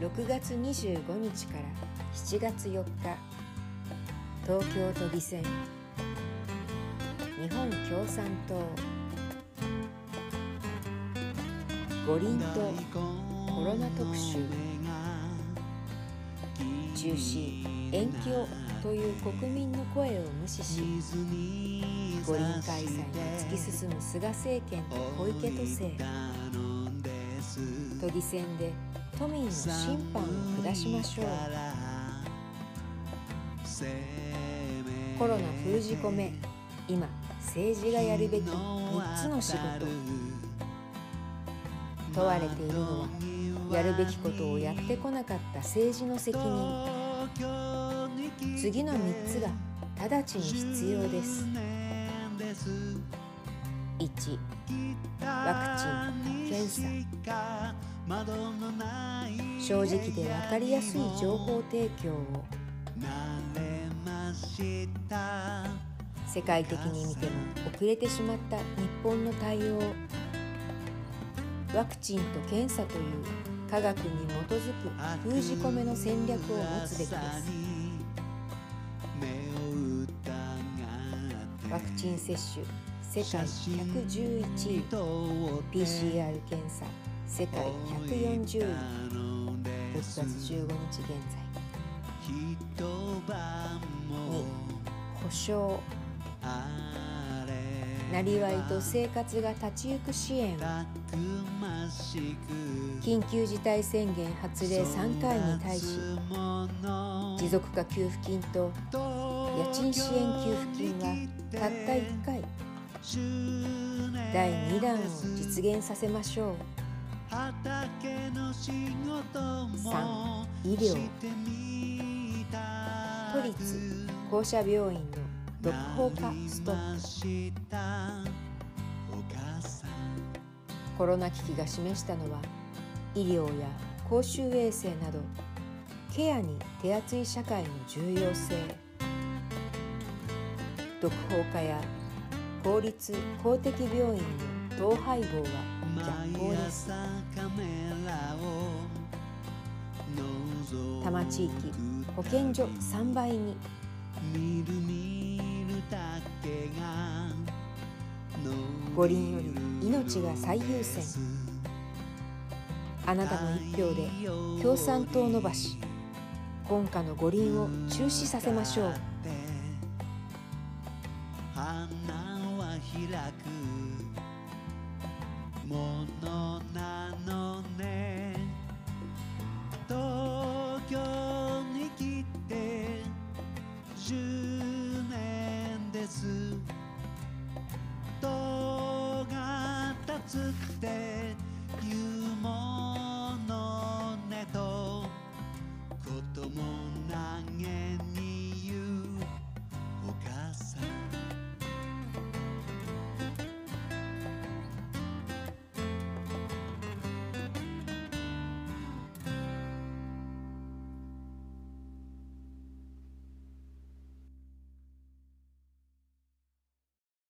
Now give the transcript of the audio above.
6月25日から7月4日東京都議選。日本共産党。五輪とコロナ特集。中止延期をという国民の声を無視し五輪開催に突き進む菅政権と小池都政。都議選で都民の審判を下しましょう。コロナ封じ込め今政治がやるべき3つの仕事。問われているのはやるべきことをやってこなかった政治の責任。次の3つが直ちに必要です。1ワクチン検査。正直で分かりやすい情報提供を。世界的に見ても遅れてしまった日本の対応。ワクチンと検査という科学に基づく封じ込めの戦略を持つべきです。ワクチン接種世界111位。PCR 検査。世界140位6月15日現在2保障。なりわいと生活が立ち行く支援。緊急事態宣言発令3回に対し持続化給付金と家賃支援給付金はたった1回。第2弾を実現させましょう。3医療。都立公社病院の独法化ストップ。コロナ危機が示したのは医療や公衆衛生などケアに手厚い社会の重要性。独法化や公立公的病院の統廃合は逆行です多摩地域保健所3倍に。五輪より命が最優先。あなたの一票で共産党伸ばし今夏の五輪を中止させましょう。花は開くものなのね。東京に来て10年です。とが立つって言うものねと子供投げに言うお母さん。